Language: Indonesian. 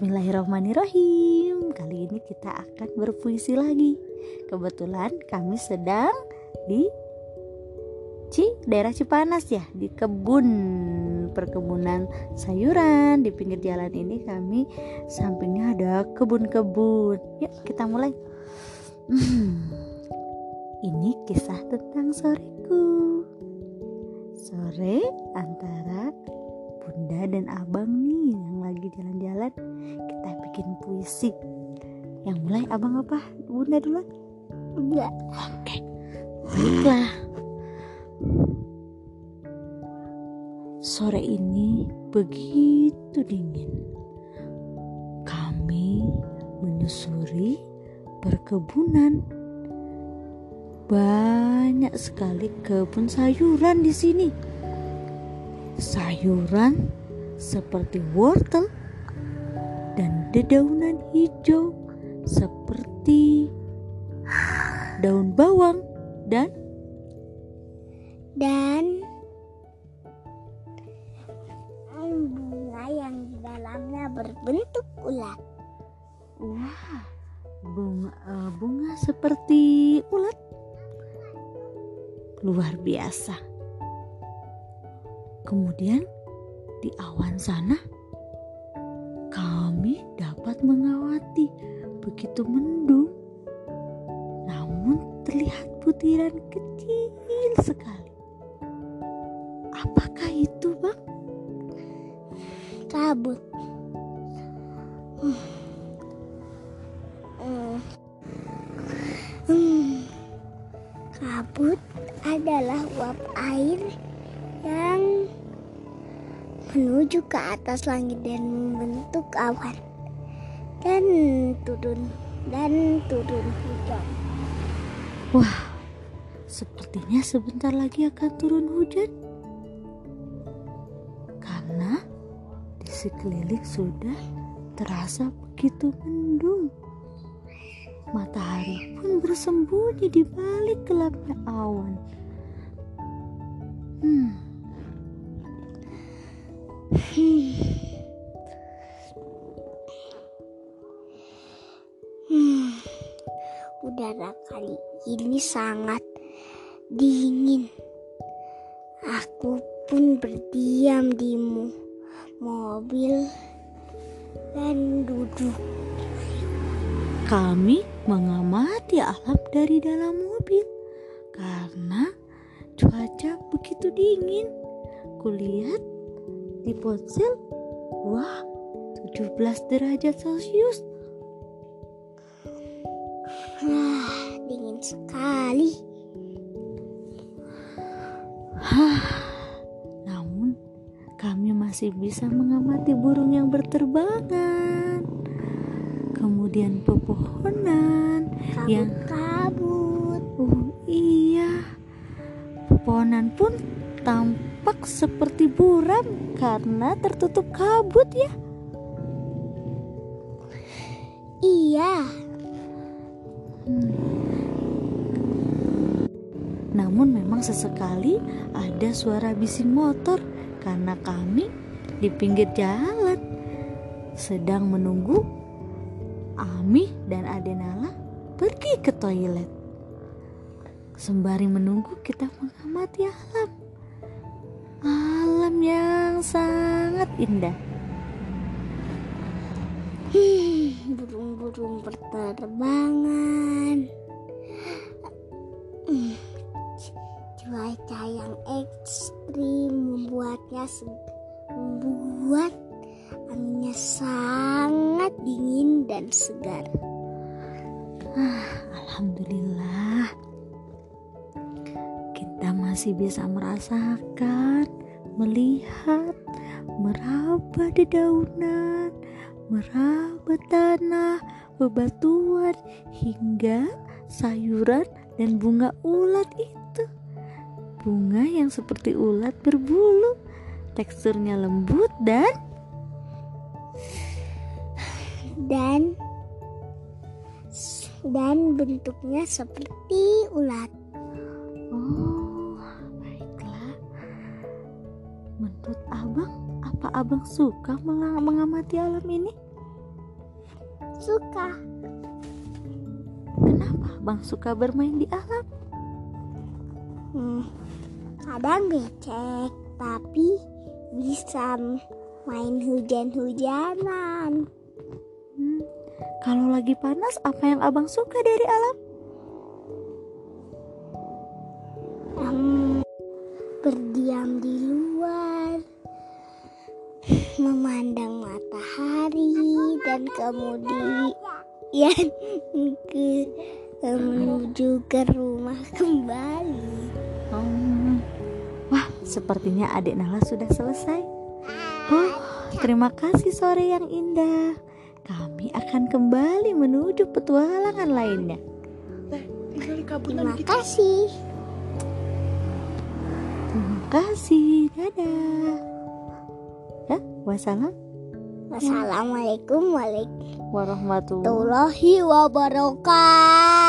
Bismillahirrahmanirrahim. Kali ini kita akan berpuisi lagi. Kebetulan kami sedang di Ci, daerah Cipanas ya, di kebun perkebunan sayuran di pinggir jalan ini kami sampingnya ada kebun-kebun. Yuk kita mulai. Hmm, ini kisah tentang soreku. Sore antara bunda dan abang nih yang lagi jalan-jalan kita bikin puisi. Yang mulai abang apa? Bunda dulu enggak. Oke baiklah sore ini begitu dingin. Kami menyusuri perkebunan. Banyak sekali kebun sayuran di sini sayuran seperti wortel dan dedaunan hijau seperti daun bawang dan dan bunga yang di dalamnya berbentuk ulat. Wah, bunga uh, bunga seperti ulat. Luar biasa. Kemudian di awan sana kami dapat mengawati begitu mendung namun terlihat butiran kecil sekali. Apakah itu, Bang? Kabut. Hmm. Hmm. Kabut adalah uap air yang menuju ke atas langit dan membentuk awan dan turun dan turun hujan. Wah, sepertinya sebentar lagi akan turun hujan. Karena di sekeliling sudah terasa begitu mendung. Matahari pun bersembunyi di balik gelapnya awan. Hmm, Hmm, udara kali ini sangat dingin. Aku pun berdiam di mobil dan duduk. Kami mengamati alam dari dalam mobil karena cuaca begitu dingin. Kulihat di ponsel? Wah 17 derajat celcius. Wah dingin sekali. Hah, namun kami masih bisa mengamati burung yang berterbangan. Kemudian pepohonan kabut yang kabut oh iya. Pepohonan pun tampak seperti buram karena tertutup kabut ya. Iya. Hmm. Namun memang sesekali ada suara bising motor karena kami di pinggir jalan sedang menunggu Ami dan Adenala pergi ke toilet. Sembari menunggu kita mengamati alam alam yang sangat indah. burung-burung berterbangan. Hmm, cuaca yang ekstrim membuatnya membuat anginnya sangat dingin dan segar. Ah, Alhamdulillah masih bisa merasakan, melihat, meraba dedaunan, meraba tanah, bebatuan, hingga sayuran dan bunga ulat itu. Bunga yang seperti ulat berbulu, teksturnya lembut dan dan dan bentuknya seperti ulat. Abang, abang suka mengamati alam ini? suka. Kenapa Bang suka bermain di alam? Hmm, kadang becek, tapi bisa main hujan-hujanan. Hmm, kalau lagi panas, apa yang abang suka dari alam? Hmm, berdiam di luar, memandang matahari, dan kemudian ke menuju ke rumah kembali. Hmm. Wah, sepertinya adik Nala sudah selesai. Oh, terima kasih sore yang indah. Kami akan kembali menuju petualangan lainnya. Terima kasih. Terima kasih. Dadah. Wassalam Wassalamualaikum warahmatullahi wabarakatuh.